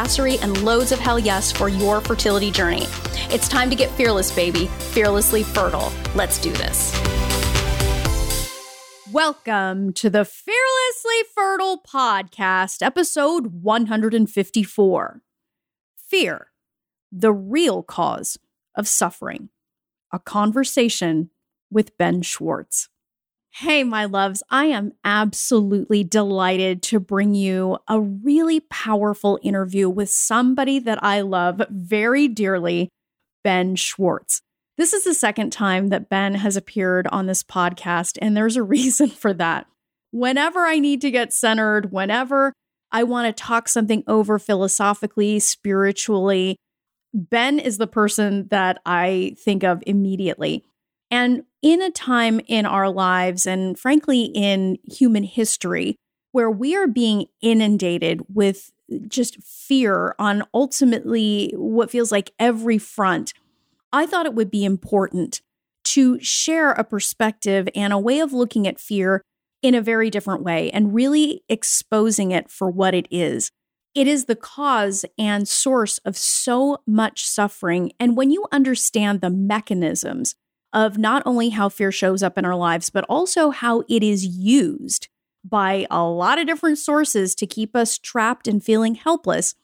badassery, and loads of hell yes for your fertility journey. It's time to get fearless, baby, fearlessly fertile. Let's do this. Welcome to the Fearlessly Fertile Podcast, episode 154 Fear, the real cause of suffering. A conversation with Ben Schwartz. Hey, my loves, I am absolutely delighted to bring you a really powerful interview with somebody that I love very dearly, Ben Schwartz. This is the second time that Ben has appeared on this podcast, and there's a reason for that. Whenever I need to get centered, whenever I want to talk something over philosophically, spiritually, Ben is the person that I think of immediately. And in a time in our lives, and frankly, in human history, where we are being inundated with just fear on ultimately what feels like every front, I thought it would be important to share a perspective and a way of looking at fear in a very different way and really exposing it for what it is. It is the cause and source of so much suffering. And when you understand the mechanisms of not only how fear shows up in our lives, but also how it is used by a lot of different sources to keep us trapped and feeling helpless,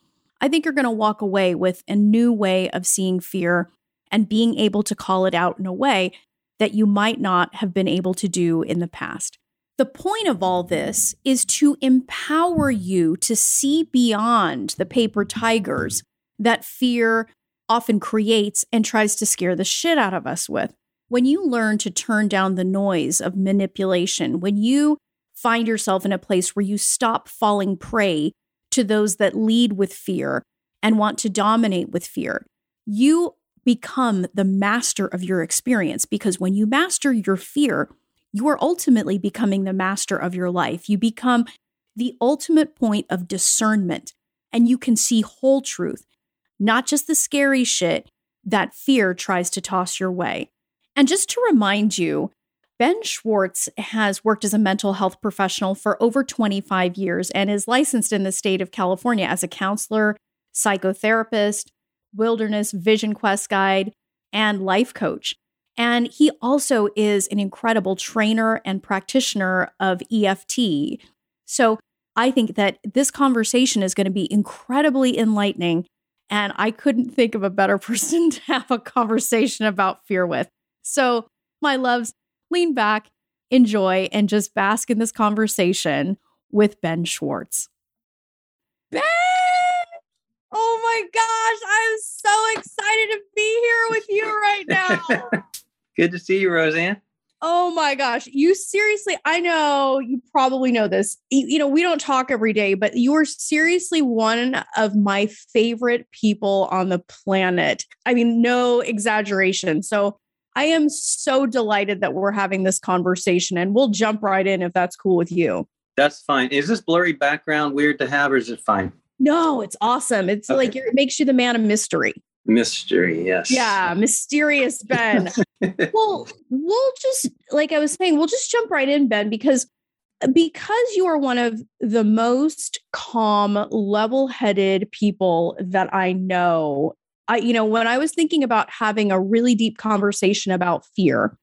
I think you're going to walk away with a new way of seeing fear and being able to call it out in a way that you might not have been able to do in the past. The point of all this is to empower you to see beyond the paper tigers that fear often creates and tries to scare the shit out of us with. When you learn to turn down the noise of manipulation, when you find yourself in a place where you stop falling prey to those that lead with fear and want to dominate with fear, you become the master of your experience because when you master your fear, you are ultimately becoming the master of your life. You become the ultimate point of discernment and you can see whole truth, not just the scary shit that fear tries to toss your way. And just to remind you, Ben Schwartz has worked as a mental health professional for over 25 years and is licensed in the state of California as a counselor, psychotherapist, wilderness vision quest guide, and life coach. And he also is an incredible trainer and practitioner of EFT. So I think that this conversation is going to be incredibly enlightening. And I couldn't think of a better person to have a conversation about fear with. So, my loves, lean back, enjoy, and just bask in this conversation with Ben Schwartz. Ben! Oh my gosh, I'm so excited to be here with you right now. Good to see you, Roseanne. Oh my gosh. You seriously, I know you probably know this. You, you, know, we don't talk every day, but you are seriously one of my favorite people on the planet. I mean, no exaggeration. So I am so delighted that we're having this conversation and we'll jump right in if that's cool with you. That's fine. Is this blurry background weird to have or is it fine? No, it's awesome. It's okay. like it makes you the man of mystery. Mystery, yes. Yeah, mysterious Ben. well, we'll just like I was saying, we'll just jump right in, Ben, because because you are one of the most calm, level-headed people that I know. I, you know, when I was thinking about having a really deep conversation about fear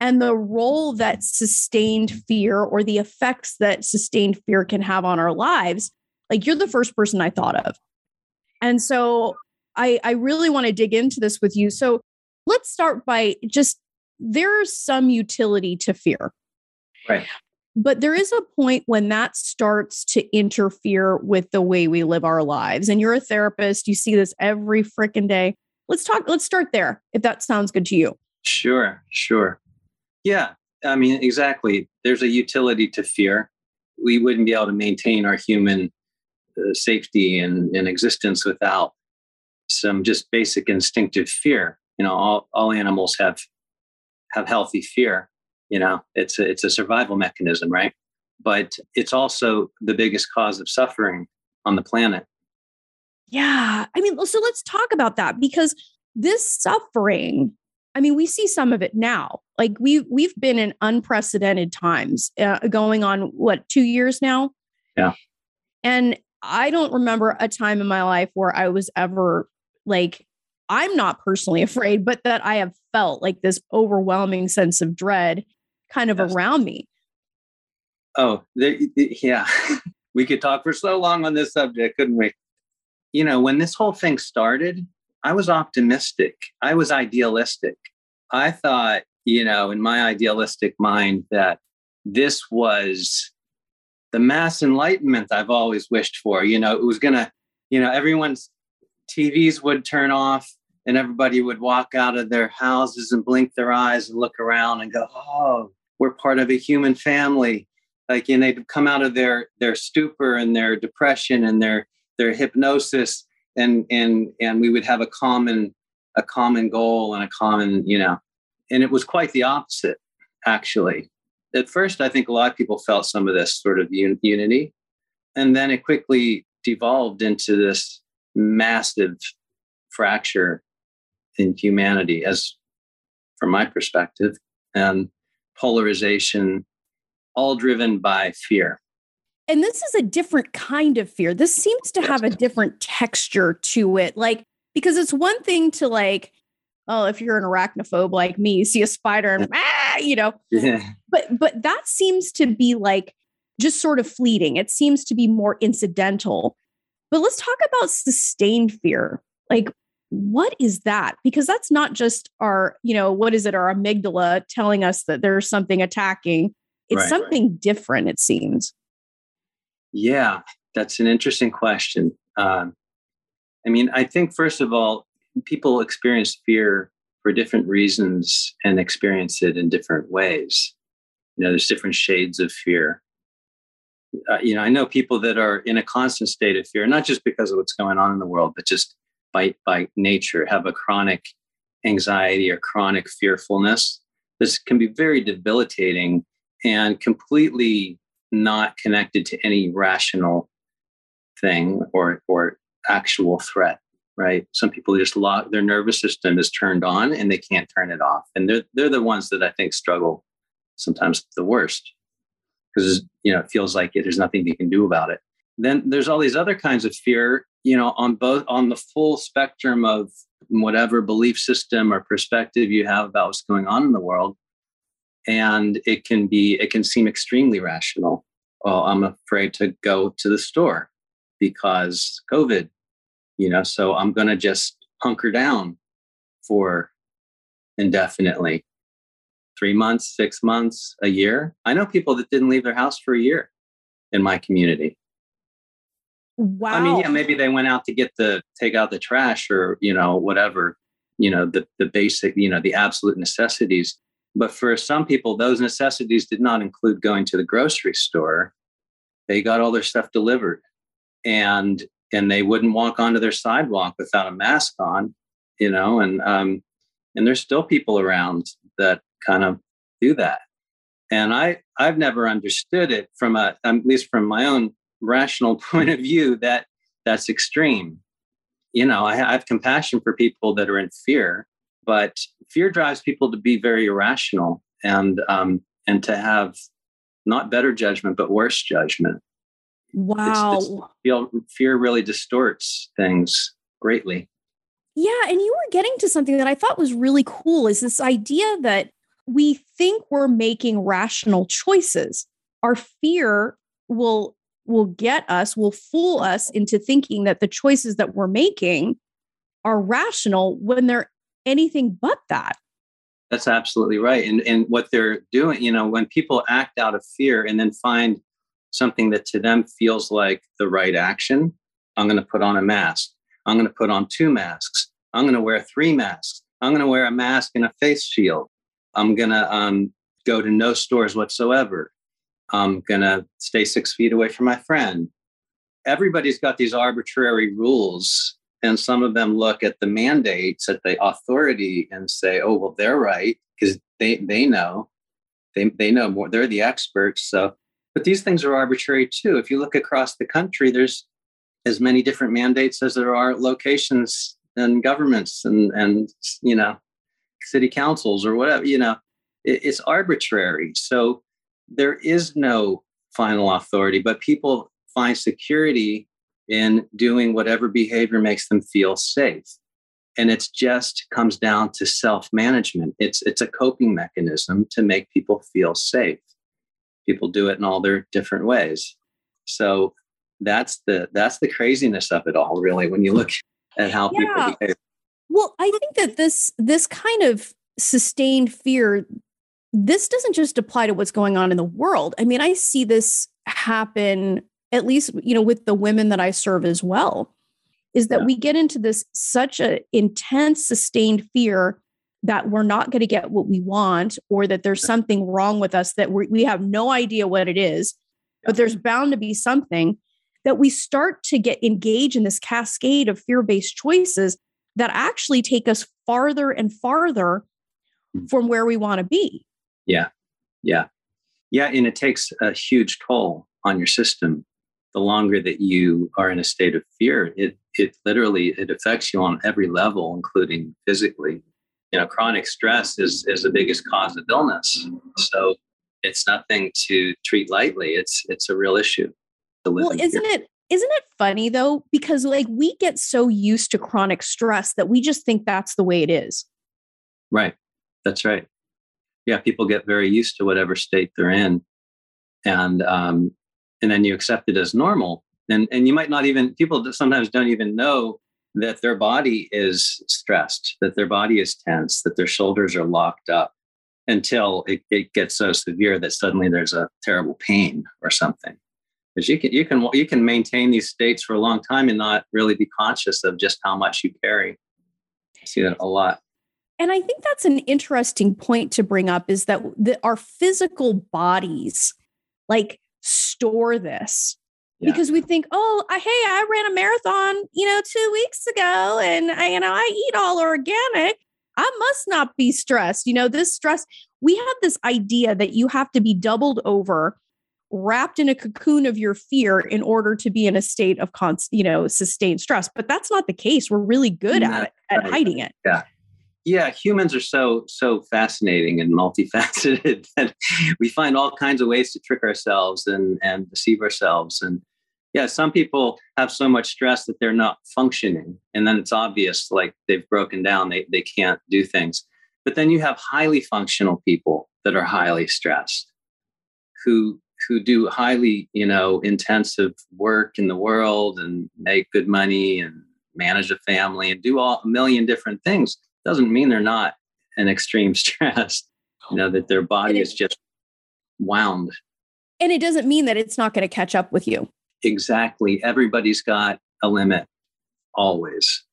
and the role that sustained fear or the effects that sustained fear can have on our lives, like you're the first person I thought of. And so I, I really want to dig into this with you. So let's start by just there's some utility to fear. Right. But there is a point when that starts to interfere with the way we live our lives. And you're a therapist, you see this every freaking day. Let's talk, let's start there, if that sounds good to you. Sure, sure. Yeah. I mean, exactly. There's a utility to fear. We wouldn't be able to maintain our human uh, safety and, and existence without some just basic instinctive fear. You know, all, all animals have have healthy fear. You know, it's a, it's a survival mechanism, right? But it's also the biggest cause of suffering on the planet. Yeah. I mean, so let's talk about that because this suffering, I mean, we see some of it now. Like we we've been in unprecedented times uh, going on what, 2 years now? Yeah. And I don't remember a time in my life where I was ever like I'm not personally afraid, but that I have felt like this overwhelming sense of dread kind of yes. around me. Oh, yeah. we could talk for so long on this subject, couldn't we? You know, when this whole thing started, I was optimistic. I was idealistic. I thought, you know, in my idealistic mind, that this was the mass enlightenment I've always wished for. You know, it was going to, you know, everyone's TVs would turn off and everybody would walk out of their houses and blink their eyes and look around and go, oh, we're part of a human family. Like, and they'd come out of their their stupor and their depression and their their hypnosis, and and and we would have a common a common goal and a common, you know, and it was quite the opposite, actually. At first, I think a lot of people felt some of this sort of un- unity, and then it quickly devolved into this massive fracture in humanity as from my perspective and polarization all driven by fear. And this is a different kind of fear. This seems to have a different texture to it like because it's one thing to like oh if you're an arachnophobe like me you see a spider and ah, you know? Yeah. but but that seems to be like just sort of fleeting. It seems to be more incidental. But let's talk about sustained fear. Like, what is that? Because that's not just our, you know, what is it, our amygdala telling us that there's something attacking. It's right, something right. different, it seems. Yeah, that's an interesting question. Um, I mean, I think, first of all, people experience fear for different reasons and experience it in different ways. You know, there's different shades of fear uh, you know, I know people that are in a constant state of fear, not just because of what's going on in the world, but just by by nature have a chronic anxiety or chronic fearfulness. This can be very debilitating and completely not connected to any rational thing or or actual threat right? Some people just lock their nervous system is turned on and they can't turn it off. And they're they're the ones that i think struggle sometimes the worst because you know it feels like there's nothing you can do about it. Then there's all these other kinds of fear you know on both on the full spectrum of whatever belief system or perspective you have about what's going on in the world and it can be it can seem extremely rational well i'm afraid to go to the store because covid you know so i'm going to just hunker down for indefinitely three months, six months, a year. I know people that didn't leave their house for a year in my community. Wow. I mean, yeah, maybe they went out to get the take out the trash or, you know, whatever, you know, the the basic, you know, the absolute necessities. But for some people, those necessities did not include going to the grocery store. They got all their stuff delivered. And and they wouldn't walk onto their sidewalk without a mask on, you know, and um and there's still people around that kind of do that. And I, I've never understood it from a, at least from my own rational point of view, that that's extreme. You know, I, I have compassion for people that are in fear, but fear drives people to be very irrational and um, and to have not better judgment but worse judgment. Wow, it's, it's, feel, fear really distorts things greatly. Yeah, and you were getting to something that I thought was really cool is this idea that we think we're making rational choices. Our fear will will get us, will fool us into thinking that the choices that we're making are rational when they're anything but that. That's absolutely right. And and what they're doing, you know, when people act out of fear and then find something that to them feels like the right action, I'm going to put on a mask. I'm going to put on two masks. I'm going to wear three masks. I'm going to wear a mask and a face shield. I'm going to um, go to no stores whatsoever. I'm going to stay six feet away from my friend. Everybody's got these arbitrary rules, and some of them look at the mandates, at the authority, and say, oh, well, they're right because they, they know. They, they know more. They're the experts. So, but these things are arbitrary too. If you look across the country, there's as many different mandates as there are locations and governments and and you know city councils or whatever you know it, it's arbitrary so there is no final authority but people find security in doing whatever behavior makes them feel safe. And it's just comes down to self-management. It's it's a coping mechanism to make people feel safe. People do it in all their different ways. So that's the that's the craziness of it all really when you look at how yeah. people behave. Well i think that this this kind of sustained fear this doesn't just apply to what's going on in the world i mean i see this happen at least you know with the women that i serve as well is that yeah. we get into this such a intense sustained fear that we're not going to get what we want or that there's something wrong with us that we have no idea what it is but there's bound to be something that we start to get engaged in this cascade of fear based choices that actually take us farther and farther hmm. from where we want to be. Yeah. Yeah. Yeah. And it takes a huge toll on your system. The longer that you are in a state of fear, it, it literally, it affects you on every level, including physically. You know, chronic stress is, is the biggest cause of illness. So it's nothing to treat lightly. It's, it's a real issue well isn't it isn't it funny though because like we get so used to chronic stress that we just think that's the way it is right that's right yeah people get very used to whatever state they're in and um and then you accept it as normal and and you might not even people sometimes don't even know that their body is stressed that their body is tense that their shoulders are locked up until it, it gets so severe that suddenly there's a terrible pain or something because you can you can you can maintain these states for a long time and not really be conscious of just how much you carry. I see that a lot. And I think that's an interesting point to bring up is that the, our physical bodies like store this yeah. because we think, oh, I, hey, I ran a marathon, you know, two weeks ago, and I, you know, I eat all organic. I must not be stressed. You know, this stress. We have this idea that you have to be doubled over wrapped in a cocoon of your fear in order to be in a state of constant, you know, sustained stress. But that's not the case. We're really good at it, at hiding it. Yeah. Yeah, humans are so so fascinating and multifaceted that we find all kinds of ways to trick ourselves and and deceive ourselves. And yeah, some people have so much stress that they're not functioning, and then it's obvious like they've broken down. They they can't do things. But then you have highly functional people that are highly stressed, who who do highly, you know, intensive work in the world and make good money and manage a family and do all a million different things doesn't mean they're not in extreme stress. You know, that their body it, is just wound. And it doesn't mean that it's not going to catch up with you. Exactly. Everybody's got a limit always.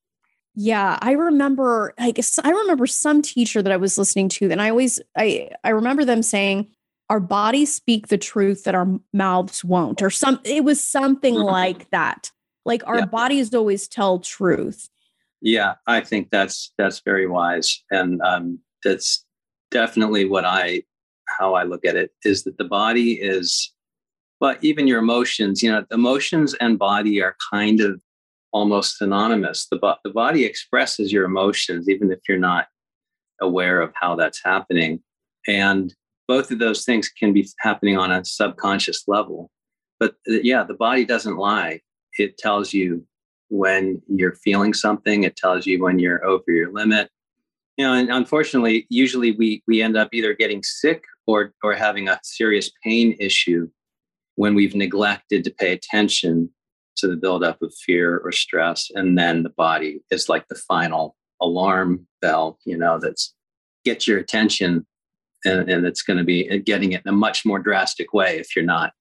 Yeah, I remember I guess I remember some teacher that I was listening to and I always I I remember them saying our bodies speak the truth that our mouths won't or some it was something mm-hmm. like that like our yeah. bodies always tell truth yeah i think that's that's very wise and um that's definitely what i how i look at it is that the body is but even your emotions you know emotions and body are kind of almost synonymous the, bo- the body expresses your emotions even if you're not aware of how that's happening and both of those things can be happening on a subconscious level. But uh, yeah, the body doesn't lie. It tells you when you're feeling something, it tells you when you're over your limit. You know, and unfortunately, usually we we end up either getting sick or or having a serious pain issue when we've neglected to pay attention to the buildup of fear or stress. And then the body is like the final alarm bell, you know, that's gets your attention and, and it's going to be uh, getting it in a much more drastic way if you're not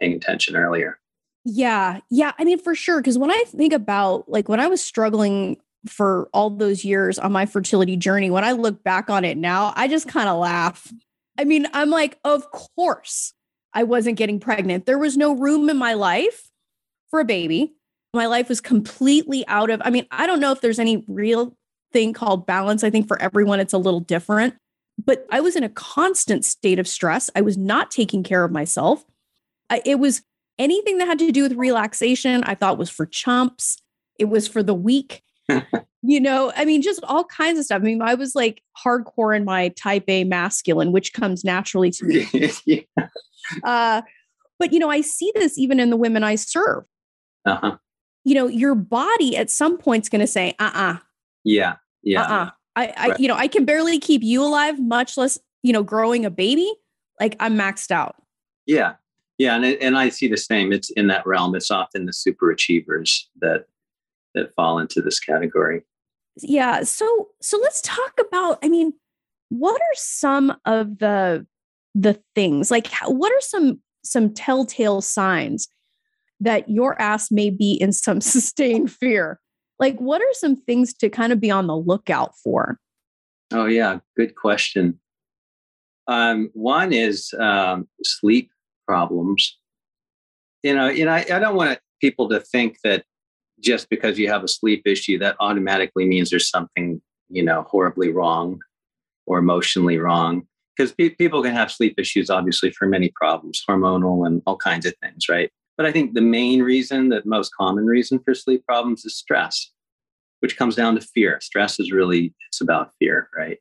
paying attention earlier. Yeah. Yeah. I mean, for sure. Because when I think about like when I was struggling for all those years on my fertility journey, when I look back on it now, I just kind of laugh I mean, I'm like, of course I wasn't getting pregnant. There was no room in my life for a baby. My life was completely out of, I mean, I don't know if there's any real thing called balance. I think for everyone, it's a little different. But I was in a constant state of stress. I was not taking care of myself. I, it was anything that had to do with relaxation, I thought was for chumps. It was for the weak. you know, I mean, just all kinds of stuff. I mean, I was like hardcore in my type A masculine, which comes naturally to me. yeah. uh, but, you know, I see this even in the women I serve. Uh-huh. You know, your body at some point is going to say, uh uh-uh. uh Yeah. Yeah. Uh uh-uh. uh I, I right. you know, I can barely keep you alive, much less, you know, growing a baby. Like I'm maxed out. Yeah. Yeah. And, and I see the same. It's in that realm. It's often the super achievers that, that fall into this category. Yeah. So, so let's talk about, I mean, what are some of the, the things like, what are some, some telltale signs that your ass may be in some sustained fear? Like, what are some things to kind of be on the lookout for? Oh, yeah, good question. Um, one is um, sleep problems. You know, know, I, I don't want people to think that just because you have a sleep issue, that automatically means there's something, you know, horribly wrong or emotionally wrong. Because pe- people can have sleep issues, obviously, for many problems, hormonal and all kinds of things, right? But I think the main reason, the most common reason for sleep problems is stress, which comes down to fear. Stress is really, it's about fear, right?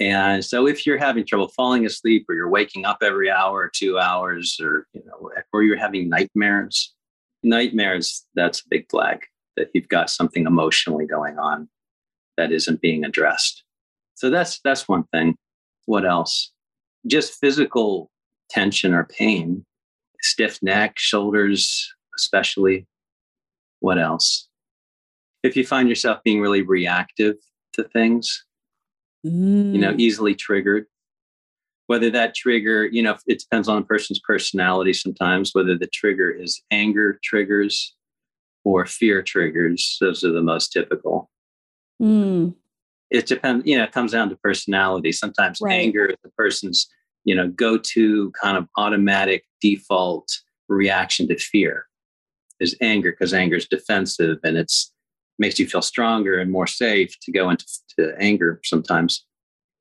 And so if you're having trouble falling asleep or you're waking up every hour or two hours or, you know, or you're having nightmares, nightmares, that's a big flag that you've got something emotionally going on that isn't being addressed. So that's that's one thing. What else? Just physical tension or pain stiff neck, shoulders, especially. What else? If you find yourself being really reactive to things, mm. you know, mm. easily triggered, whether that trigger, you know, it depends on a person's personality sometimes, whether the trigger is anger triggers or fear triggers. Those are the most typical. Mm. It depends, you know, it comes down to personality. Sometimes right. anger is the person's you know go to kind of automatic default reaction to fear is anger because anger is defensive and it's makes you feel stronger and more safe to go into to anger sometimes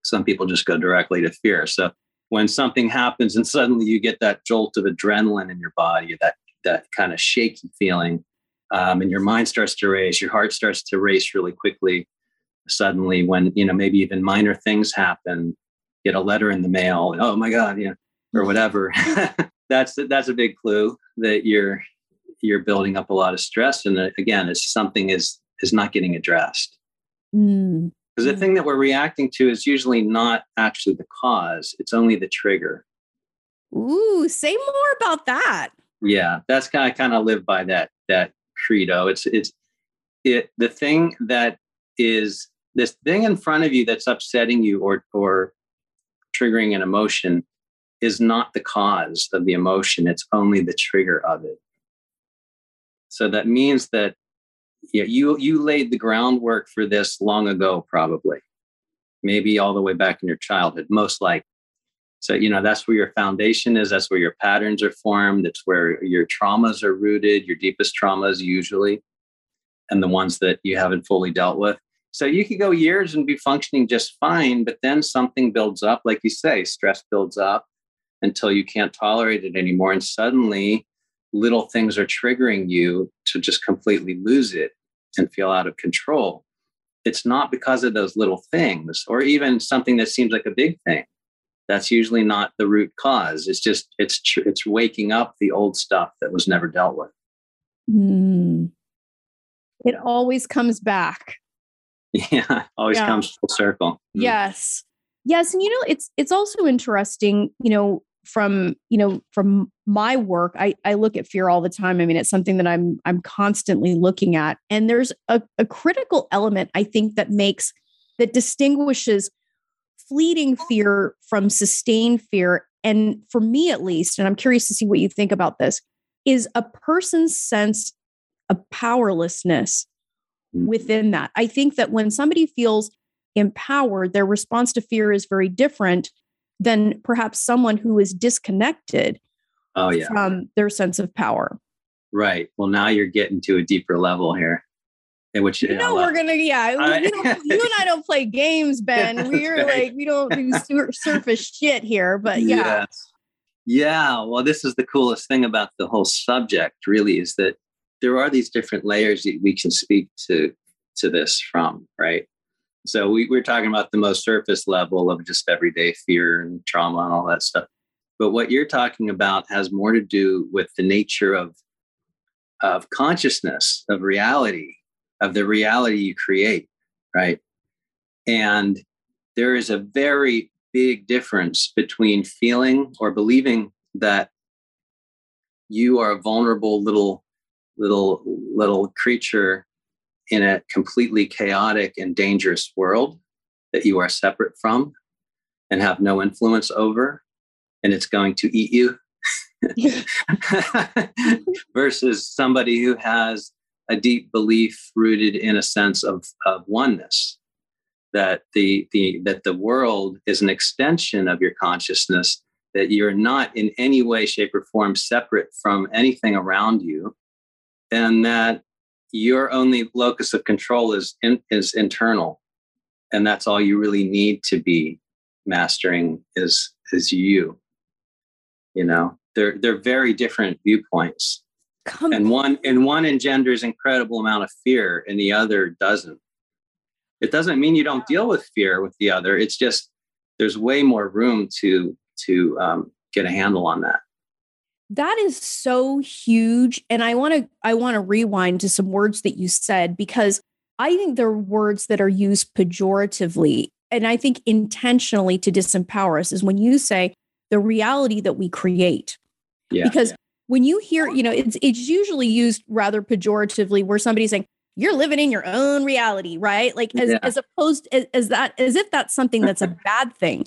some people just go directly to fear so when something happens and suddenly you get that jolt of adrenaline in your body that that kind of shaky feeling um, and your mind starts to race your heart starts to race really quickly suddenly when you know maybe even minor things happen get a letter in the mail. Oh my God, yeah, or whatever. that's that's a big clue that you're you're building up a lot of stress, and uh, again, it's something is is not getting addressed. Because mm. the thing that we're reacting to is usually not actually the cause; it's only the trigger. Ooh, say more about that. Yeah, that's kind of kind of live by that that credo. It's it's it the thing that is this thing in front of you that's upsetting you or or triggering an emotion is not the cause of the emotion, it's only the trigger of it. So that means that know, you, you laid the groundwork for this long ago, probably, maybe all the way back in your childhood, most likely. So, you know, that's where your foundation is. That's where your patterns are formed. That's where your traumas are rooted, your deepest traumas, usually, and the ones that you haven't fully dealt with. So you could go years and be functioning just fine, but then something builds up, like you say, stress builds up until you can't tolerate it anymore. And suddenly little things are triggering you to just completely lose it and feel out of control. It's not because of those little things or even something that seems like a big thing. That's usually not the root cause. It's just it's it's waking up the old stuff that was never dealt with. Mm. It always comes back. Yeah, always yeah. comes full circle. Mm. Yes. Yes, and you know it's it's also interesting, you know, from, you know, from my work, I I look at fear all the time. I mean, it's something that I'm I'm constantly looking at. And there's a, a critical element I think that makes that distinguishes fleeting fear from sustained fear and for me at least and i'm curious to see what you think about this is a person's sense of powerlessness within that. I think that when somebody feels empowered, their response to fear is very different than perhaps someone who is disconnected oh yeah. from their sense of power. Right. Well now you're getting to a deeper level here in which you uh, know we're gonna yeah I, you and i don't play games ben. we're right. like we don't do sur- surface shit here but yeah. Yes. yeah well this is the coolest thing about the whole subject really is that there are these different layers that we can speak to to this from right so we, we're talking about the most surface level of just everyday fear and trauma and all that stuff but what you're talking about has more to do with the nature of of consciousness of reality of the reality you create, right? And there is a very big difference between feeling or believing that you are a vulnerable little little little creature in a completely chaotic and dangerous world that you are separate from and have no influence over and it's going to eat you. Versus somebody who has a deep belief rooted in a sense of, of oneness that the, the that the world is an extension of your consciousness that you're not in any way shape or form separate from anything around you and that your only locus of control is in, is internal. And that's all you really need to be mastering is is you. You know they're they're very different viewpoints. Come and one and one engenders incredible amount of fear and the other doesn't. It doesn't mean you don't deal with fear with the other. It's just there's way more room to to um, get a handle on that that is so huge and i want to i want to rewind to some words that you said because i think they're words that are used pejoratively and i think intentionally to disempower us is when you say the reality that we create yeah, because yeah when you hear, you know, it's it's usually used rather pejoratively where somebody's saying, you're living in your own reality, right? Like as, yeah. as opposed as, as that as if that's something that's a bad thing.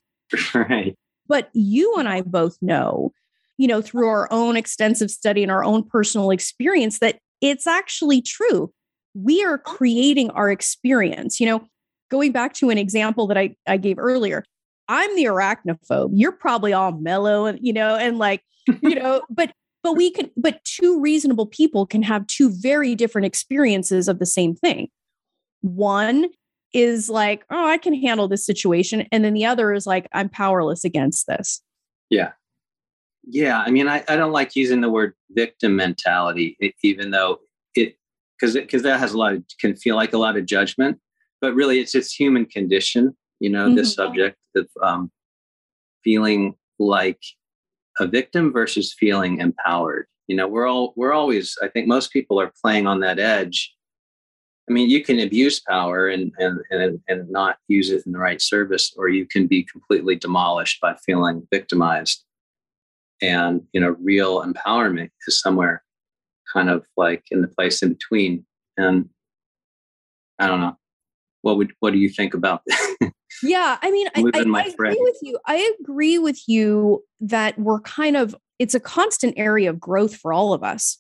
right. But you and I both know, you know, through our own extensive study and our own personal experience that it's actually true. We are oh. creating our experience. You know, going back to an example that I, I gave earlier, I'm the arachnophobe. You're probably all mellow and, you know, and like, you know, but but we can but two reasonable people can have two very different experiences of the same thing one is like oh i can handle this situation and then the other is like i'm powerless against this yeah yeah i mean i, I don't like using the word victim mentality even though it because because that has a lot of can feel like a lot of judgment but really it's it's human condition you know mm-hmm. this subject of um, feeling like a victim versus feeling empowered. You know we're all we're always i think most people are playing on that edge. I mean you can abuse power and and and, and not use it in the right service or you can be completely demolished by feeling victimized and you know real empowerment is somewhere kind of like in the place in between. And i don't know. What would what do you think about yeah i mean I, I, I agree with you i agree with you that we're kind of it's a constant area of growth for all of us.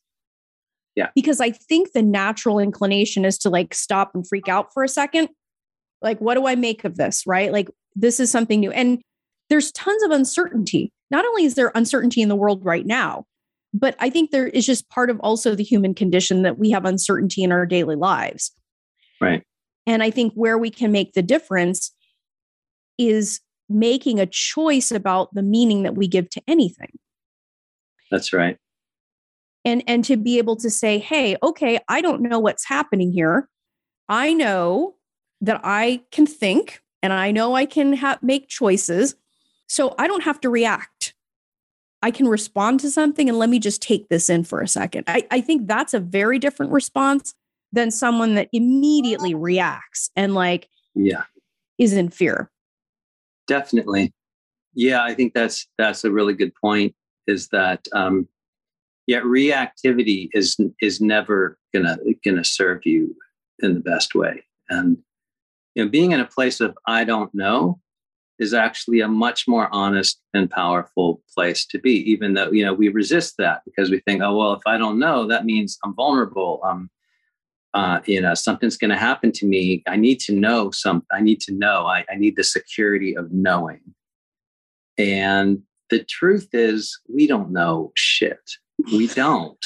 Yeah. Because i think the natural inclination is to like stop and freak out for a second. Like what do i make of this right? Like this is something new. And there's tons of uncertainty not only is there uncertainty in the world right now but i think there is just part of also the human condition that we have uncertainty in our daily lives right and I think where we can make the difference is making a choice about the meaning that we give to anything. That's right. And and to be able to say, "Hey, okay, I don't know what's happening here. I know that I can think and I know I can ha- make choices. So I don't have to react. I can respond to something and let me just take this in for a second. I, I think that's a very different response than someone that immediately reacts and like yeah. is in fear. Definitely. Yeah i think that's that's a really good point is that um yeah reactivity is is never gonna gonna serve you in the best way. And you know being in a place of i don't know is actually a much more honest and powerful place to be even though you know we resist that because we think oh well if i don't know that means i'm vulnerable um uh, you know something's going to happen to me i need to know some i need to know I, I need the security of knowing And the truth is, we don't know shit. We don't.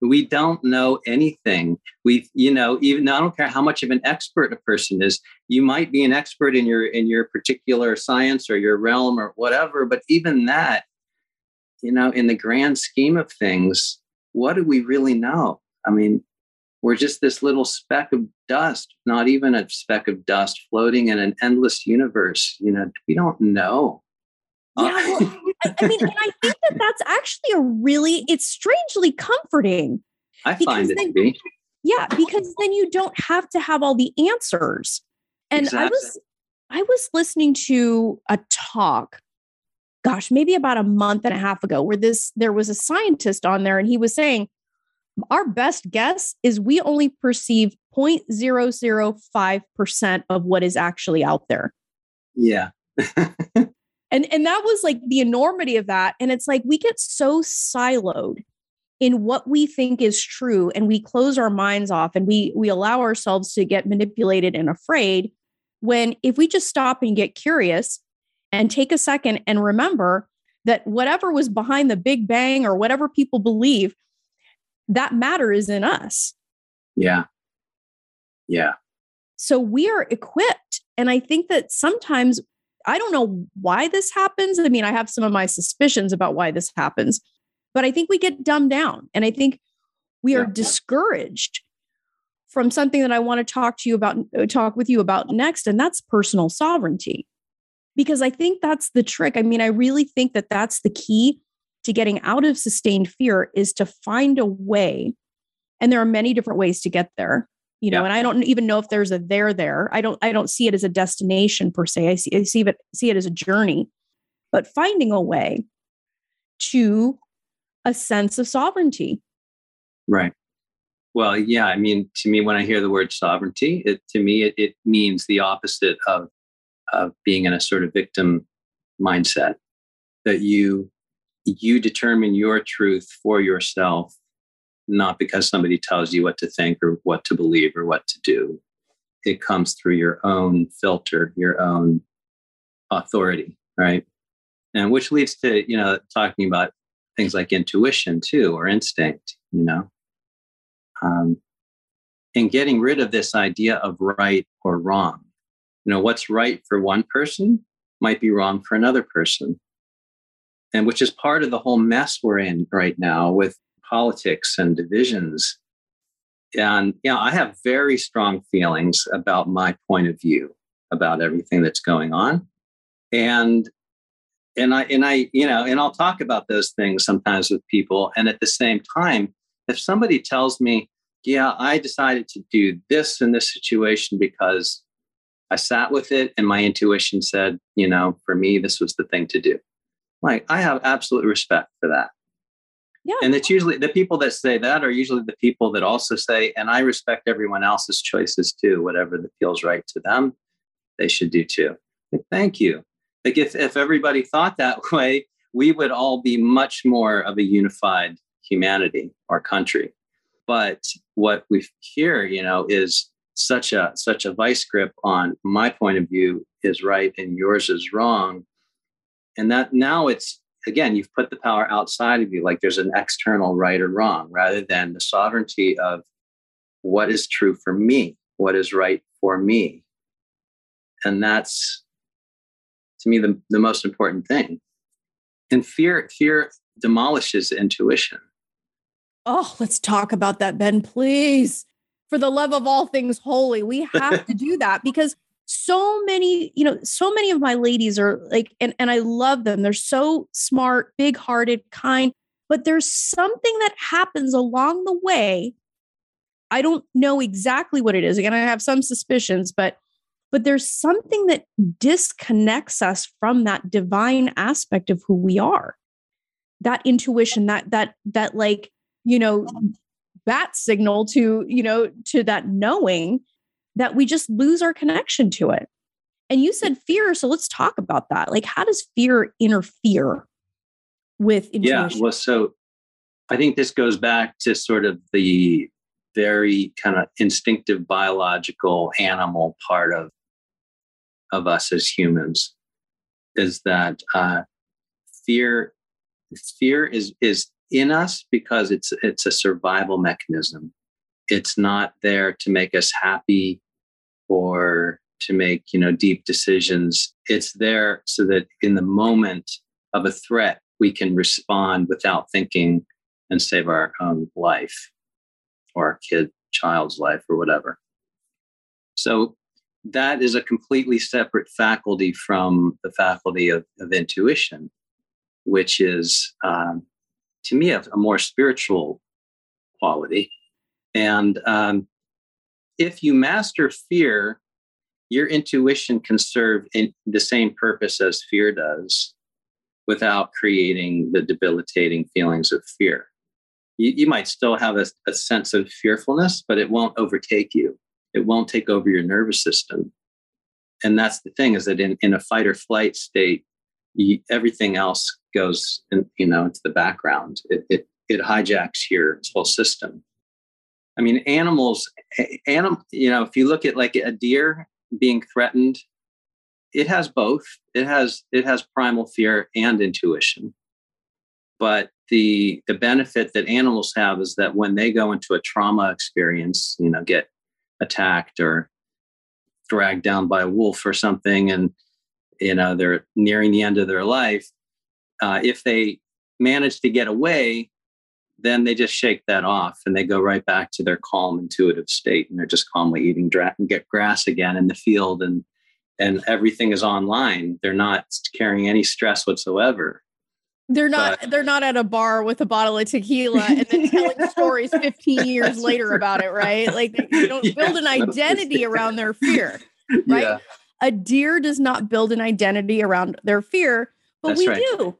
We don't know anything. We, you know, even I don't care how much of an expert a person is. You might be an expert in your in your particular science or your realm or whatever, but even that, you know, in the grand scheme of things, what do we really know? I mean, we're just this little speck of dust, not even a speck of dust floating in an endless universe. You know, we don't know. Yeah, well, I, I mean, and I think that that's actually a really, it's strangely comforting. I find it then, to be. Yeah, because then you don't have to have all the answers. And exactly. I was, I was listening to a talk, gosh, maybe about a month and a half ago, where this there was a scientist on there, and he was saying, our best guess is we only perceive 0.005% of what is actually out there. Yeah. and and and that was like the enormity of that. And it's like we get so siloed in what we think is true and we close our minds off and we we allow ourselves to get manipulated and afraid when if we just stop and get curious and take a second and remember that whatever was behind the big bang or whatever people believe that matter is in us. Yeah. Yeah. So we are equipped. And i think that sometimes I don't know why this happens. I mean, I have some of my suspicions about why this happens, but I think we get dumbed down. And I think we are discouraged from something that I want to talk to you about, uh, talk with you about next, and that's personal sovereignty. Because I think that's the trick. I mean, I really think that that's the key to getting out of sustained fear is to find a way. And there are many different ways to get there you know yeah. and i don't even know if there's a there there. I don't i don't see it as a destination per se. I see, I see it see it as a journey. But finding a way to a sense of sovereignty. Right. Well yeah i mean to me when i hear the word sovereignty it to me it, it means the opposite of of being in a sort of victim mindset that you you determine your truth for yourself not because somebody tells you what to think or what to believe or what to do. It comes through your own filter, your own authority, right? And which leads to, you know, talking about things like intuition too, or instinct, you know. Um, and getting rid of this idea of right or wrong. You know, what's right for one person might be wrong for another person. And which is part of the whole mess we're in right now with politics and divisions. And yeah, I have very strong feelings about my point of view about everything that's going on. And and I and I, you know, and I'll talk about those things sometimes with people. And at the same time, if somebody tells me, yeah, I decided to do this in this situation because I sat with it and my intuition said, you know, for me, this was the thing to do. Like, I have absolute respect for that. Yeah. And it's usually the people that say that are usually the people that also say, and I respect everyone else's choices too, whatever that feels right to them, they should do too. Thank you. Like if, if everybody thought that way, we would all be much more of a unified humanity or country. But what we hear, you know, is such a such a vice grip on my point of view is right and yours is wrong. And that now it's again, you've put the power outside of you, like there's an external right or wrong, rather than the sovereignty of what is true for me, what is right for me. And that's to me the, the most important thing. And fear, fear demolishes intuition. Oh, let's talk about that, Ben, please. For the love of all things holy, we have to do that because so many you know so many of my ladies are like and, and i love them. They're so smart big hearted kind but there's something that happens along the way. I don't know exactly what it is. Again i have some suspicions but but there's something that disconnects us from that divine aspect of who we are. That intuition that that that like you know bat signal to you know to that knowing that we just lose our connection to it. And you said fear. So let's talk about that. Like, how does fear interfere with intuition? Yeah. Well, so I think this goes back to sort of the very kind of instinctive biological animal part of of us as humans is that uh, fear fear is is in us because it's it's a survival mechanism. It's not there to make us happy or to make you know deep decisions. It's there so that in the moment of a threat we can respond without thinking and save our own life or our kid child's life or whatever. So that is a completely separate faculty from the faculty of, of intuition, which is, um, to me, a, a, more spiritual quality. And um, if you master fear, your intuition can serve in the same purpose as fear does without creating the debilitating feelings of fear. You, you might still have a, a sense of fearfulness, but it won't overtake you. It won't take over your nervous system. And that's the thing is that in, in a fight or flight state you, everything else goes in, you know into the background. It, it it hijacks your whole system i mean animals animal you know if you look at like a deer being threatened it has both. It has it has primal fear and intuition. But the the benefit that animals have is that when they go into a trauma experience you know get attacked or dragged down by a wolf or something and you know they're nearing the end of their life uh, if they manage to get away then they just shake that off and they go right back to their calm intuitive state and they're just calmly eating dra- and get grass again in the field and and everything is online they're not carrying any stress whatsoever they're not but, they're not at a bar with a bottle of tequila and then telling stories 15 years later about it, right? Like they don't yeah, build an identity around their fear. Right? Yeah. A deer does not build an identity around their fear, but That's we right. do.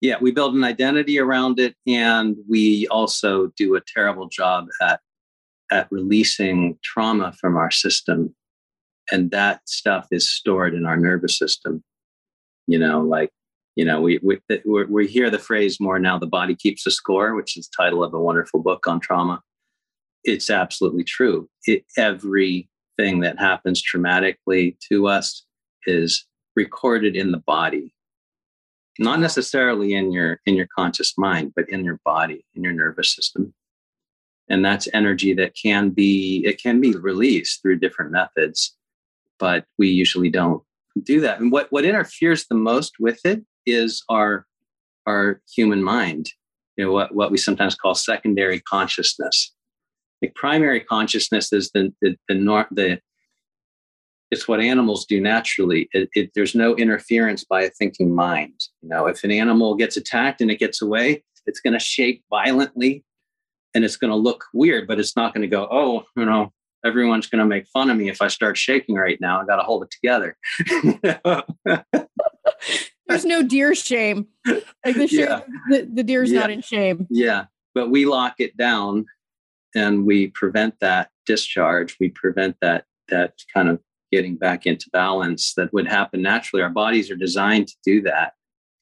Yeah, we build an identity around it and we also do a terrible job at at releasing trauma from our system. And that stuff is stored in our nervous system. You know, like you know, we we we hear the phrase more now. The body keeps the score, which is the title of a wonderful book on trauma. It's absolutely true. It, everything that happens traumatically to us is recorded in the body, not necessarily in your in your conscious mind, but in your body, in your nervous system. And that's energy that can be it can be released through different methods, but we usually don't do that. And what what interferes the most with it is our our human mind you know what, what we sometimes call secondary consciousness like primary consciousness is the the the, nor- the it's what animals do naturally it, it, there's no interference by a thinking mind you know if an animal gets attacked and it gets away it's going to shake violently and it's going to look weird but it's not going to go oh you know everyone's going to make fun of me if i start shaking right now i got to hold it together There's no deer shame. Like the, shame, yeah. the, the deer's yeah. not in shame. Yeah. But we lock it down and we prevent that discharge. We prevent that that kind of getting back into balance that would happen naturally. Our bodies are designed to do that.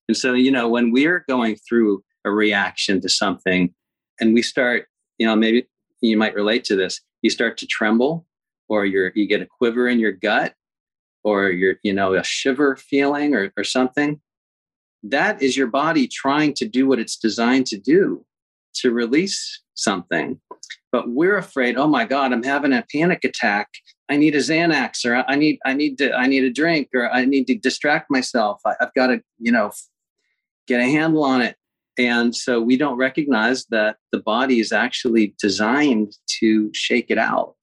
And so, you know, when we're going through a reaction to something and we start, you know, maybe you might relate to this, you start to tremble or you're you get a quiver in your gut or you're, you know, a shiver feeling or, or something, that is your body trying to do what it's designed to do to release something. But we're afraid, oh my God, I'm having a panic attack. I need a Xanax or I need, I need to, I need a drink or I need to distract myself. I, I've got to, you know, get a handle on it. And so we don't recognize that the body is actually designed to shake it out.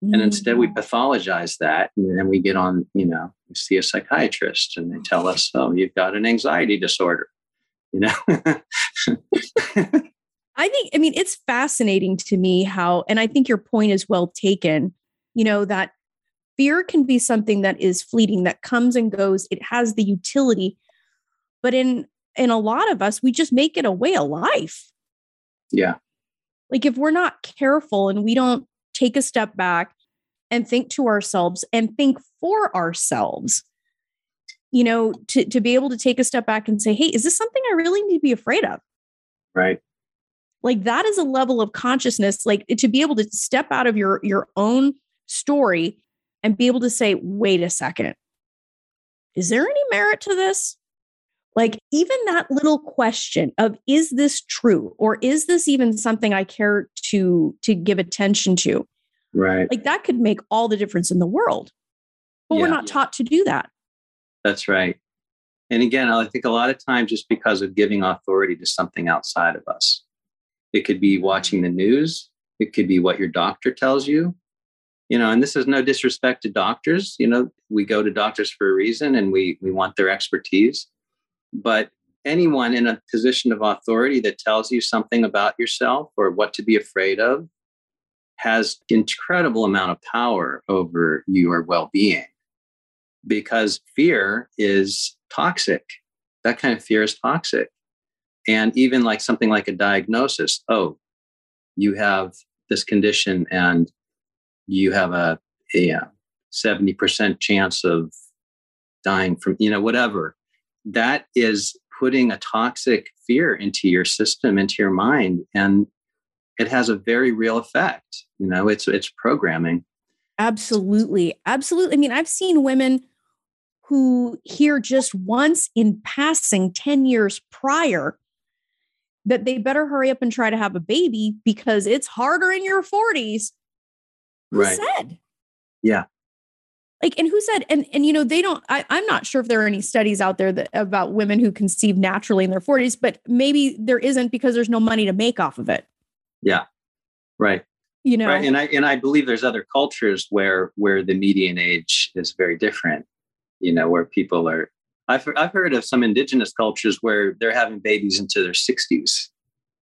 And instead, we mm. pathologize that. And then we get on, you know, we see a psychiatrist and they tell us, oh, you've got an anxiety disorder, you know? I think, I mean, it's fascinating to me how, and I think your point is well taken, you know, that fear can be something that is fleeting, that comes and goes. It has the utility. But in, in a lot of us, we just make it a way of life. Yeah. Like if we're not careful and we don't take a step back and think to ourselves and think for ourselves you know to, to be able to take a step back and say hey is this something i really need to be afraid of right like that is a level of consciousness like to be able to step out of your your own story and be able to say wait a second is there any merit to this Like, even that little question of is this true or is this even something I care to to give attention to? Right. Like that could make all the difference in the world. But we're not taught to do that. That's right. And again, I think a lot of times just because of giving authority to something outside of us. It could be watching the news, it could be what your doctor tells you. You know, and this is no disrespect to doctors. You know, we go to doctors for a reason and we we want their expertise. But anyone in a position of authority that tells you something about yourself or what to be afraid of has incredible amount of power over your well-being because fear is toxic. That kind of fear is toxic. And even like something like a diagnosis oh, you have this condition and you have a, a uh, 70% chance of dying from, you know, whatever. That is putting a toxic fear into your system, into your mind. And it has a very real effect. You know, it's it's programming. Absolutely. Absolutely. I mean, I've seen women who hear just once in passing 10 years prior that they better hurry up and try to have a baby because it's harder in your 40s. Who Right. said? Yeah. Like, and who said, and and you know, they don't, I, I'm not sure if there are any studies out there that about women who conceive naturally in their 40s, but maybe there isn't because there's no money to make off of it. Yeah. Right. You know, Right. And I and I believe there's other cultures where where the median age is very different. You know, where people are I've I've heard of some indigenous cultures where they're having babies into their 60s.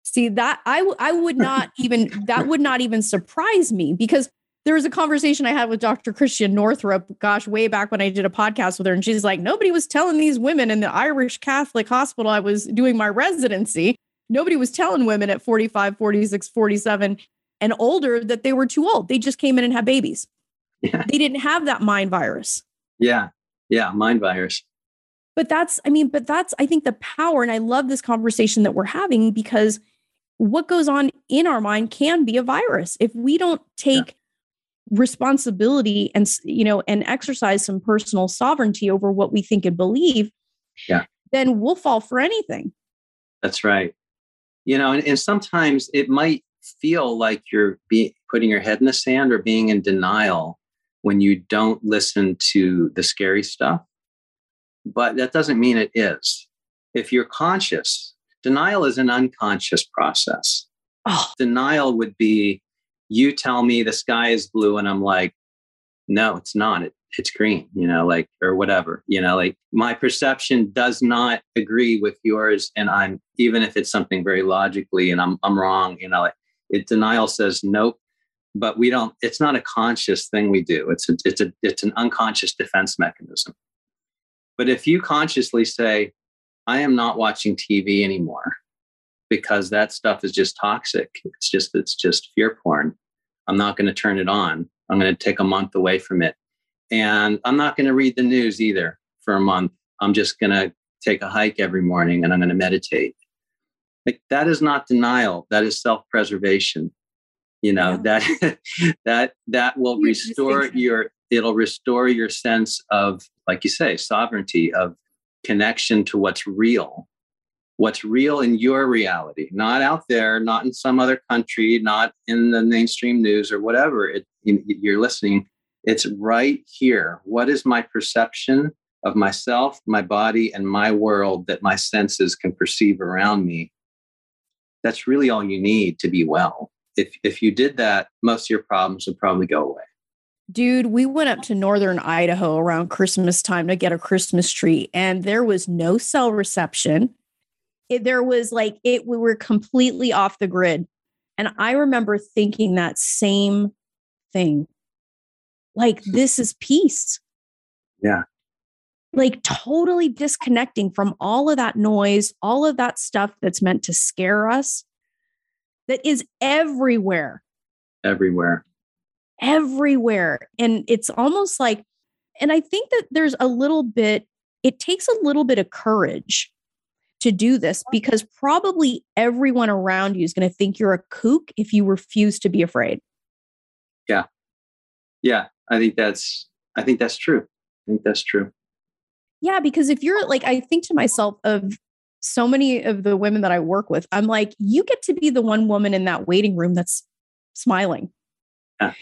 See that I w- I would not even that would not even surprise me because there was a conversation I had with Dr. Christiane Northrup, gosh, way back when I did a podcast with her, and she's like, nobody was telling these women in the Irish Catholic hospital I was doing my residency. Nobody was telling women at 45, 46, 47 and older that they were too old. They just came in and had babies. Yeah. They didn't have that mind virus. Yeah. Yeah. Mind virus. But that's, I mean, but that's, I think the power. And I love this conversation that we're having because what goes on in our mind can be a virus. If we don't take responsibility and, you know, and exercise some personal sovereignty over what we think and believe, Yeah. then we'll fall for anything. That's right. You know, and, and sometimes it might feel like you're be, putting your head in the sand or being in denial when you don't listen to the scary stuff. But that doesn't mean it is. If you're conscious, denial is an unconscious process. Oh, Denial would be you tell me the sky is blue, and I'm like, no, it's not. It, it's green, you know, like, or whatever, you know, like my perception does not agree with yours. And I'm, even if it's something very logically and I'm, I'm wrong, you know, like it denial says nope, but we don't, it's not a conscious thing we do. It's a, it's a, it's an unconscious defense mechanism. But if you consciously say, I am not watching TV anymore because that stuff is just toxic. It's just, it's just fear porn. I'm not going to turn it on. I'm going to take a month away from it. And I'm not going to read the news either for a month. I'm just going to take a hike every morning and I'm going to meditate. Like that is not denial. That is self-preservation. You know, that that that will restore your it'll restore your sense of, like you say, sovereignty, of connection to what's real. What's real in your reality, not out there, not in some other country, not in the mainstream news or whatever it, you- you're listening it's right here. What is my perception of myself, my body, and my world that my senses can perceive around me? That's really all you need to be well. If, if you did that, most of your problems would probably go away. Dude, we went up to northern Idaho around Christmas time to get a Christmas tree, and there was no cell reception. It, there was like it, we were completely off the grid. And I remember thinking that same thing like, this is peace. Yeah. Like, totally disconnecting from all of that noise, all of that stuff that's meant to scare us, that is everywhere Everywhere. Everywhere. And it's almost like, and I think that there's a little bit, it takes a little bit of courage to do this because probably everyone around you is going to think you're a kook if you refuse to be afraid. Yeah, Yeah. I think that's I think that's true. I think that's true. Yeah, because if you're like, I think to myself of so many of the women that I work with, I'm like, you get to be the one woman in that waiting room that's smiling. Yeah.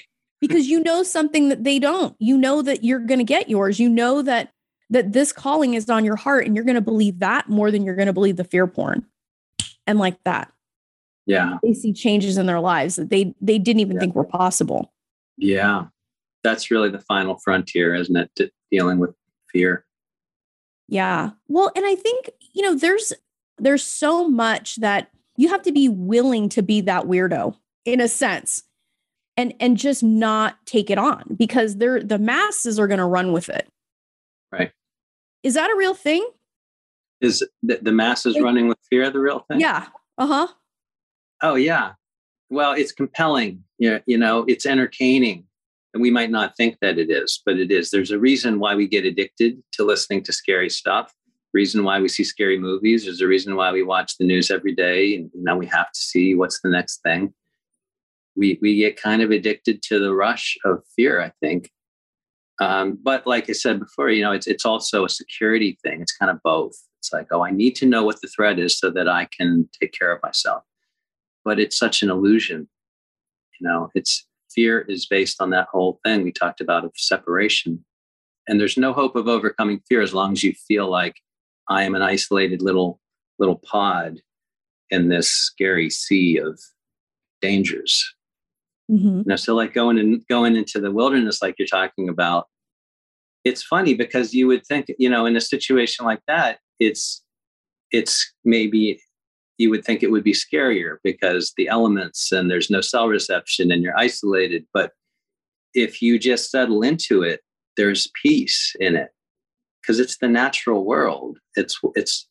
Because you know something that they don't. You know that you're going to get yours. You know that that this calling is on your heart and you're going to believe that more than you're going to believe the fear porn. And like that. Yeah. They see changes in their lives that they they didn't even yeah. think were possible. Yeah. That's really the final frontier, isn't it? De- dealing with fear. Yeah. Well, and I think, you know, there's there's so much that you have to be willing to be that weirdo in a sense and and just not take it on because they're the masses are going to run with it. Right. Is that a real thing? Is the, the masses running with fear the real thing? Yeah. Uh-huh. Oh yeah. Well, it's compelling. Yeah, you know, it's entertaining. And we might not think that it is, but it is. There's a reason why we get addicted to listening to scary stuff. Reason why we see scary movies. There's a reason why we watch the news every day, and you know we have to see what's the next thing. We we get kind of addicted to the rush of fear. I think, um, but like I said before, you know, it's it's also a security thing. It's kind of both. It's like, oh, I need to know what the threat is so that I can take care of myself. But it's such an illusion. You know, it's fear is based on that whole thing we talked about of separation. And there's no hope of overcoming fear as long as you feel like I am an isolated little little pod in this scary sea of dangers. Mm-hmm. You know, so like going and going into the wilderness, like you're talking about, it's funny because you would think, you know, in a situation like that, it's it's maybe you would think it would be scarier because the elements and there's no cell reception and you're isolated. But if you just settle into it, there's peace in it because it's the natural world. It's it's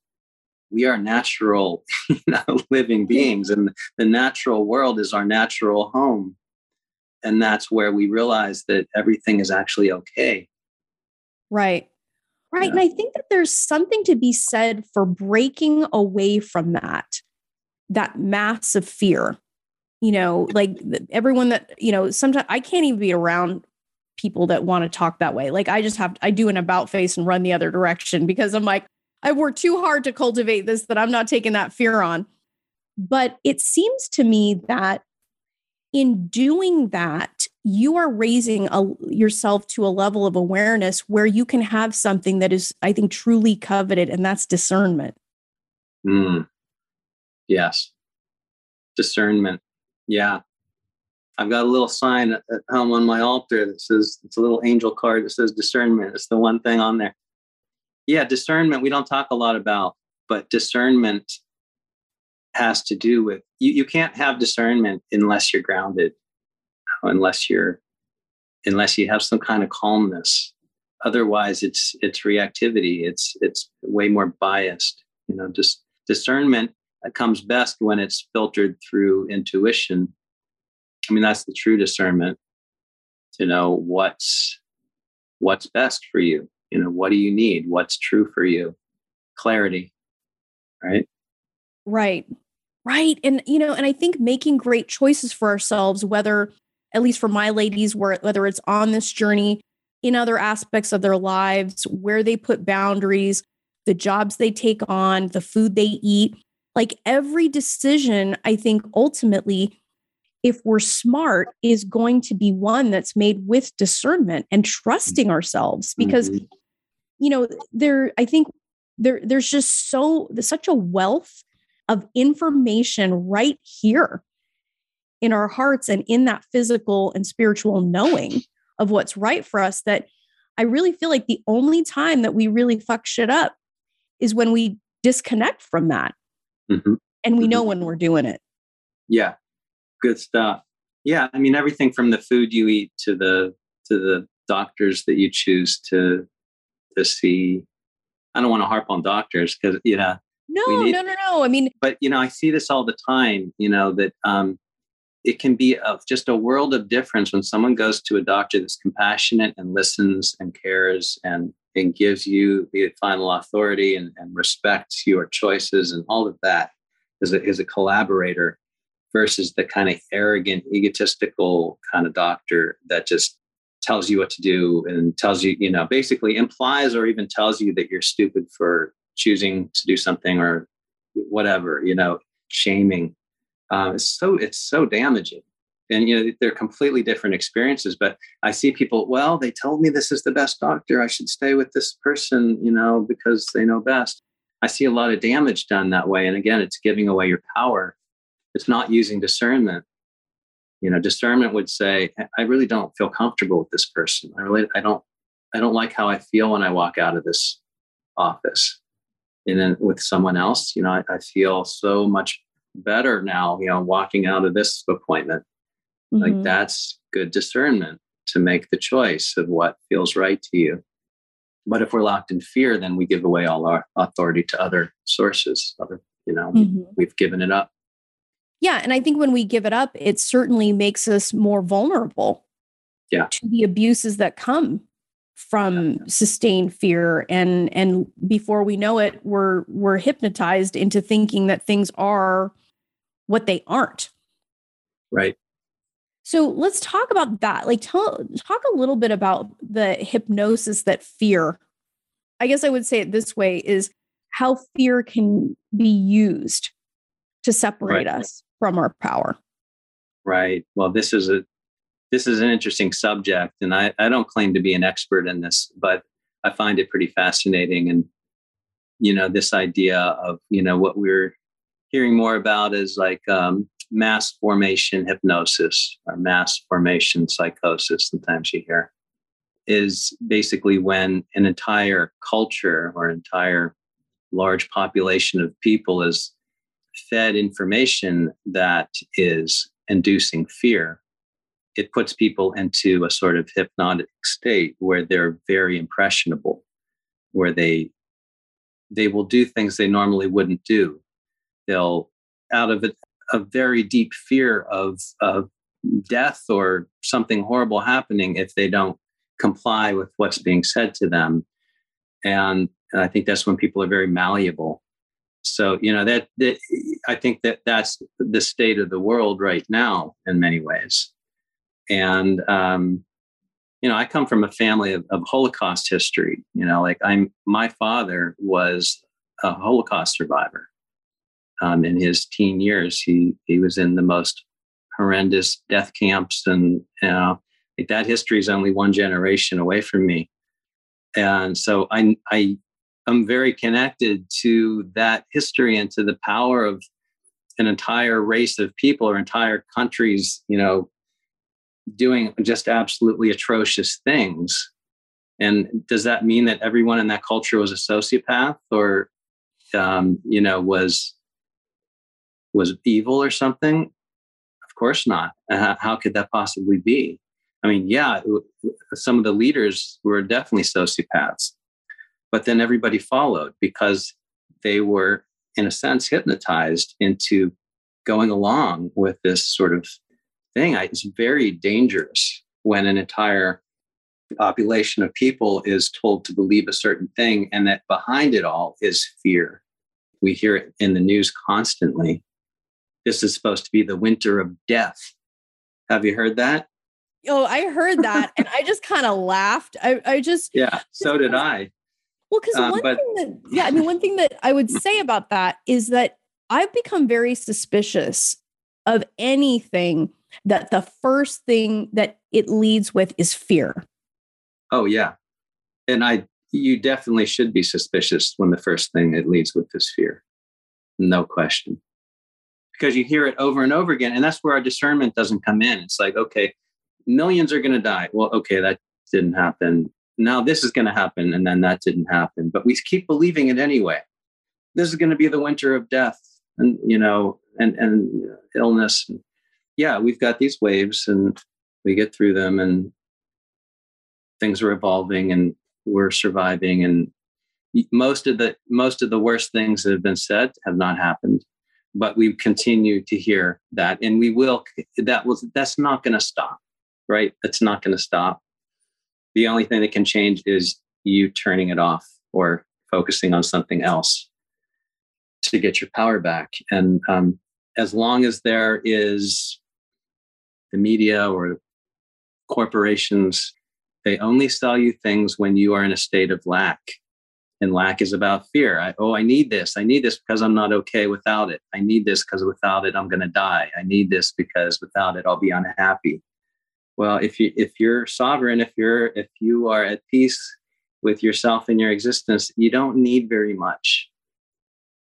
we are natural, you know, living beings, and the natural world is our natural home, and that's where we realize that everything is actually okay. Right. Right. Yeah. And I think that there's something to be said for breaking away from that, that mass of fear. You know, like everyone that, you know, sometimes I can't even be around people that want to talk that way. Like I just have, I do an about face and run the other direction because I'm like, I worked too hard to cultivate this that I'm not taking that fear on. But it seems to me that in doing that, you are raising a, yourself to a level of awareness where you can have something that is, I think, truly coveted, and that's discernment. Mm. Yes. Discernment. Yeah. I've got a little sign at home on my altar that says, it's a little angel card that says discernment. It's the one thing on there. Yeah, discernment, we don't talk a lot about, but discernment has to do with you, you can't have discernment unless you're grounded unless you're unless you have some kind of calmness. Otherwise it's it's reactivity. It's it's way more biased you know just discernment comes best when it's filtered through intuition. I mean that's the true discernment to know what's what's best for you. You know what do you need? What's true for you? Clarity right? Right right and you know and i think making great choices for ourselves whether at least for my ladies, where whether it's on this journey in other aspects of their lives, where they put boundaries, the jobs they take on, the food they eat, like every decision, I think ultimately, if we're smart, is going to be one that's made with discernment and trusting ourselves because, mm-hmm. you know, there, I think there, there's just so, there's such a wealth of information right here in our hearts and in that physical and spiritual knowing of what's right for us that I really feel like the only time that we really fuck shit up is when we disconnect from that. Mm-hmm. And we mm-hmm. know when we're doing it. Yeah. Good stuff. Yeah. I mean, everything from the food you eat to the to the doctors that you choose to to see. I don't want to harp on doctors because you know. No, need, no, no, no. I mean, but you know, I see this all the time. You know that um, it can be of just a world of difference when someone goes to a doctor that's compassionate and listens and cares and and gives you the final authority and, and respects your choices and all of that as a, as a collaborator versus the kind of arrogant egotistical kind of doctor that just tells you what to do and tells you, you know, basically implies or even tells you that you're stupid for choosing to do something or whatever, you know, shaming. Um, it's so it's so damaging. And you know, they're completely different experiences. But I see people, well, they told me this is the best doctor. I should stay with this person, you know, because they know best. I see a lot of damage done that way. And again, it's giving away your power. It's not using discernment you know discernment would say i really don't feel comfortable with this person i really i don't i don't like how i feel when i walk out of this office and then with someone else you know i, I feel so much better now you know walking out of this appointment mm-hmm. like that's good discernment to make the choice of what feels right to you but if we're locked in fear then we give away all our authority to other sources other you know mm-hmm. we've given it up yeah. And I think when we give it up, it certainly makes us more vulnerable yeah. to the abuses that come from sustained fear and and before we know it we're we're hypnotized into thinking that things are what they aren't right so let's talk about that like tell talk a little bit about the hypnosis that fear i guess i would say it this way is how fear can be used to separate right. us from our power. Right. Well, this is a this is an interesting subject, and I, I don't claim to be an expert in this, but I find it pretty fascinating. And you know, this idea of you know what we're hearing more about is like um, mass formation hypnosis or mass formation psychosis. Sometimes you hear is basically when an entire culture or entire large population of people is fed information that is inducing fear, it puts people into a sort of hypnotic state where they're very impressionable, where they they will do things they normally wouldn't do. They'll out of a, a very deep fear of, of death or something horrible happening if they don't comply with what's being said to them. And I think that's when people are very malleable so you know that, that i think that that's the state of the world right now in many ways and um, you know i come from a family of, of, holocaust history you know like i'm my father was a holocaust survivor. Um, in his teen years he he was in the most horrendous death camps and you know like that history is only one generation away from me. And so i i I'm very connected to that history and to the power of an entire race of people or entire countries, you know, doing just absolutely atrocious things. And does that mean that everyone in that culture was a sociopath or, um, you know, was was evil or something? Of course not. Uh, how could that possibly be? I mean, yeah, some of the leaders were definitely sociopaths but then everybody followed because they were, in a sense, hypnotized into going along with this sort of thing. It's very dangerous when an entire population of people is told to believe a certain thing and that behind it all is fear. We hear it in the news constantly. This is supposed to be the winter of death. Have you heard that? Oh, I heard that and I just kind of laughed. I, I just Yeah, so did I. Well, because uh, one but, thing that, yeah, I mean, one thing that I would say about that is that I've become very suspicious of anything that the first thing that it leads with is fear. Oh, yeah. And I, you definitely should be suspicious when the first thing it leads with is fear. No question. Because you hear it over and over again. And that's where our discernment doesn't come in. It's like, okay, millions are going to die. Well, okay, that didn't happen now this is going to happen and then that didn't happen but we keep believing it anyway this is going to be the winter of death and you know and and illness yeah we've got these waves and we get through them and things are evolving and we're surviving and most of the most of the worst things that have been said have not happened but we continue to hear that and we will that was that's not going to stop right it's not going to stop the only thing that can change is you turning it off or focusing on something else to get your power back. And um, as long as there is the media or corporations They only sell you things when you are in a state of lack. And lack is about fear. I, oh, I need this. I need this because I'm not okay without it. I need this because without it, I'm going to die. I need this because without it, I'll be unhappy. Well, if you if you're sovereign, if you're if you are at peace with yourself and your existence, you don't need very much,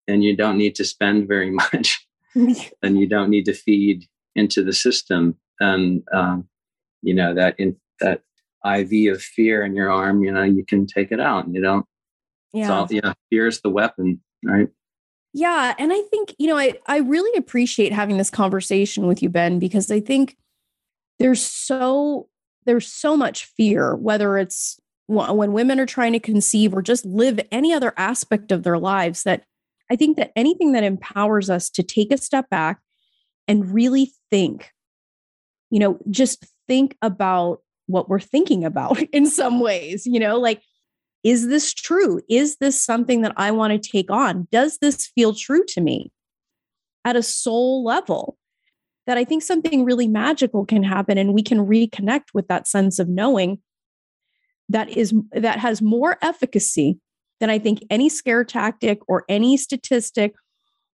and you don't need to spend very much, and you don't need to feed into the system. And um, you know that in that IV of fear in your arm, you know, you can take it out, and you don't yeah. So yeah, fear is the weapon, right? Yeah. And I think, you know, I, I really appreciate having this conversation with you, Ben, because I think there's so there's so much fear, whether it's when women are trying to conceive or just live any other aspect of their lives, that I think that anything that empowers us to take a step back and really think, you know, just think about what we're thinking about in some ways, you know, like is this true? Is this something that I want to take on? Does this feel true to me at a soul level? That I think something really magical can happen and we can reconnect with that sense of knowing that is that has more efficacy than I think any scare tactic or any statistic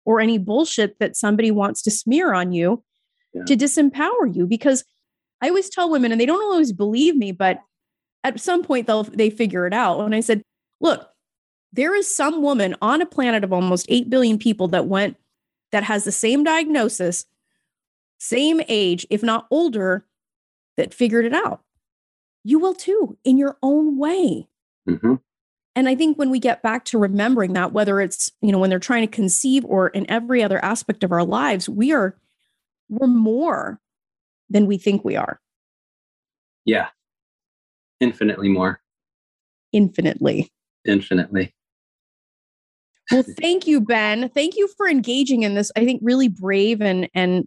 or any bullshit that somebody wants to smear on you yeah. to disempower you because I always tell women and they don't always believe me but at some point they'll they figure it out. And I said, look, there is some woman on a planet of almost 8 billion people that went that has the same diagnosis, same age, if not older, that figured it out. You will too, in your own way. Mm-hmm. And I think when we get back to remembering that, whether it's, you know, when they're trying to conceive or in every other aspect of our lives, we are, we're more than we think we are. Yeah. Infinitely more. Infinitely. Infinitely. Well, thank you, Ben. Thank you for engaging in this, I think, really brave and and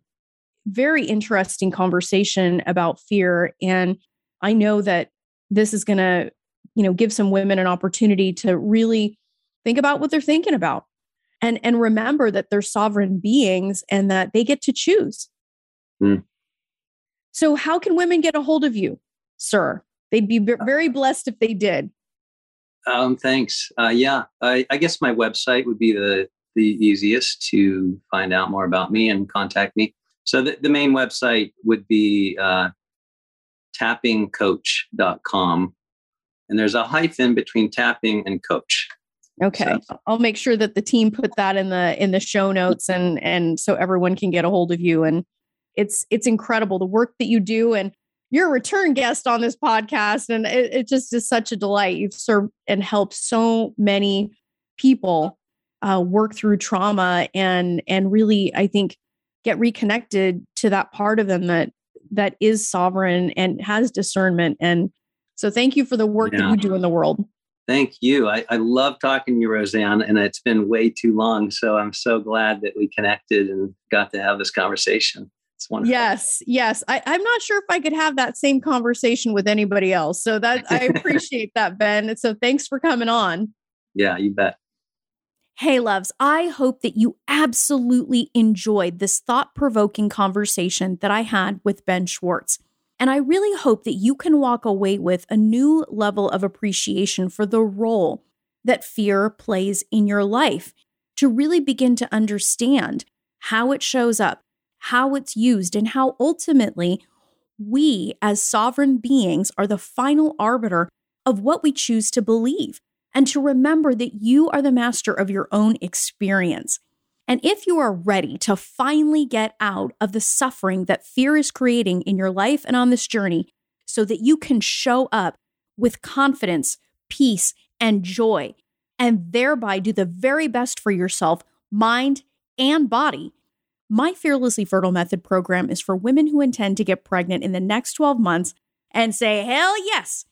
very interesting conversation about fear. And I know that this is going to, you know, give some women an opportunity to really think about what they're thinking about and and remember that they're sovereign beings and that they get to choose. Mm. So how can women get a hold of you, sir? They'd be very blessed if they did. Um, thanks. Uh, yeah, I, I, guess my website would be the the easiest to find out more about me and contact me. So the, the main website would be uh, tappingcoach.com. And there's a hyphen between tapping and coach. Okay. So. I'll make sure that the team put that in the in the show notes and and so everyone can get a hold of you. And it's it's incredible the work that you do. And you're a return guest on this podcast, and it, it just is such a delight. You've served and helped so many people uh, work through trauma and and really, I think, get reconnected to that part of them that that is sovereign and has discernment. And so, thank you for the work yeah. that you do in the world. Thank you. I, I love talking to you, Roseanne, and it's been way too long. So I'm so glad that we connected and got to have this conversation. It's wonderful. Yes, yes. I, I'm not sure if I could have that same conversation with anybody else. So that I appreciate that, Ben. So thanks for coming on. Yeah, you bet. Hey, loves, I hope that you absolutely enjoyed this thought provoking conversation that I had with Ben Schwartz. And I really hope that you can walk away with a new level of appreciation for the role that fear plays in your life to really begin to understand how it shows up how it's used, and how ultimately we, as sovereign beings, are the final arbiter of what we choose to believe, and to remember that you are the master of your own experience. And if you are ready to finally get out of the suffering that fear is creating in your life and on this journey, so that you can show up with confidence, peace, and joy, and thereby do the very best for yourself, mind, and body, my Fearlessly Fertile Method program is for women who intend to get pregnant in the next 12 months and say hell yes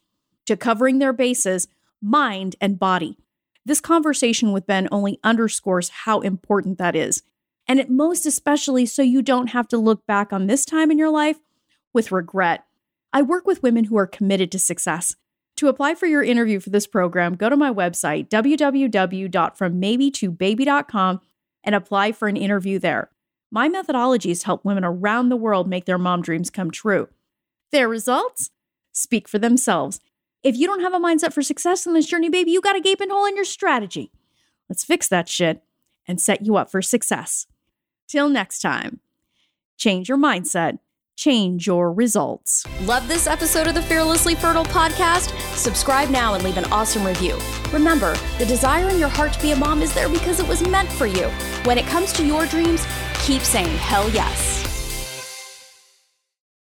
to covering their bases, mind, and body. This conversation with Ben only underscores how important that is. And it most especially so you don't have to look back on this time in your life with regret. I work with women who are committed to success. To apply for your interview for this program, go to my website, www.frommaybe2baby.com, and apply for an interview there. My methodologies help women around the world make their mom dreams come true. Their results? speak for themselves. If you don't have a mindset for success in this journey, baby, you got a gaping hole in your strategy. Let's fix that shit and set you up for success. Till next time, change your mindset, change your results. Love this episode of the Fearlessly Fertile podcast? Subscribe now and leave an awesome review. Remember, the desire in your heart to be a mom is there because it was meant for you. When it comes to your dreams, keep saying hell yes.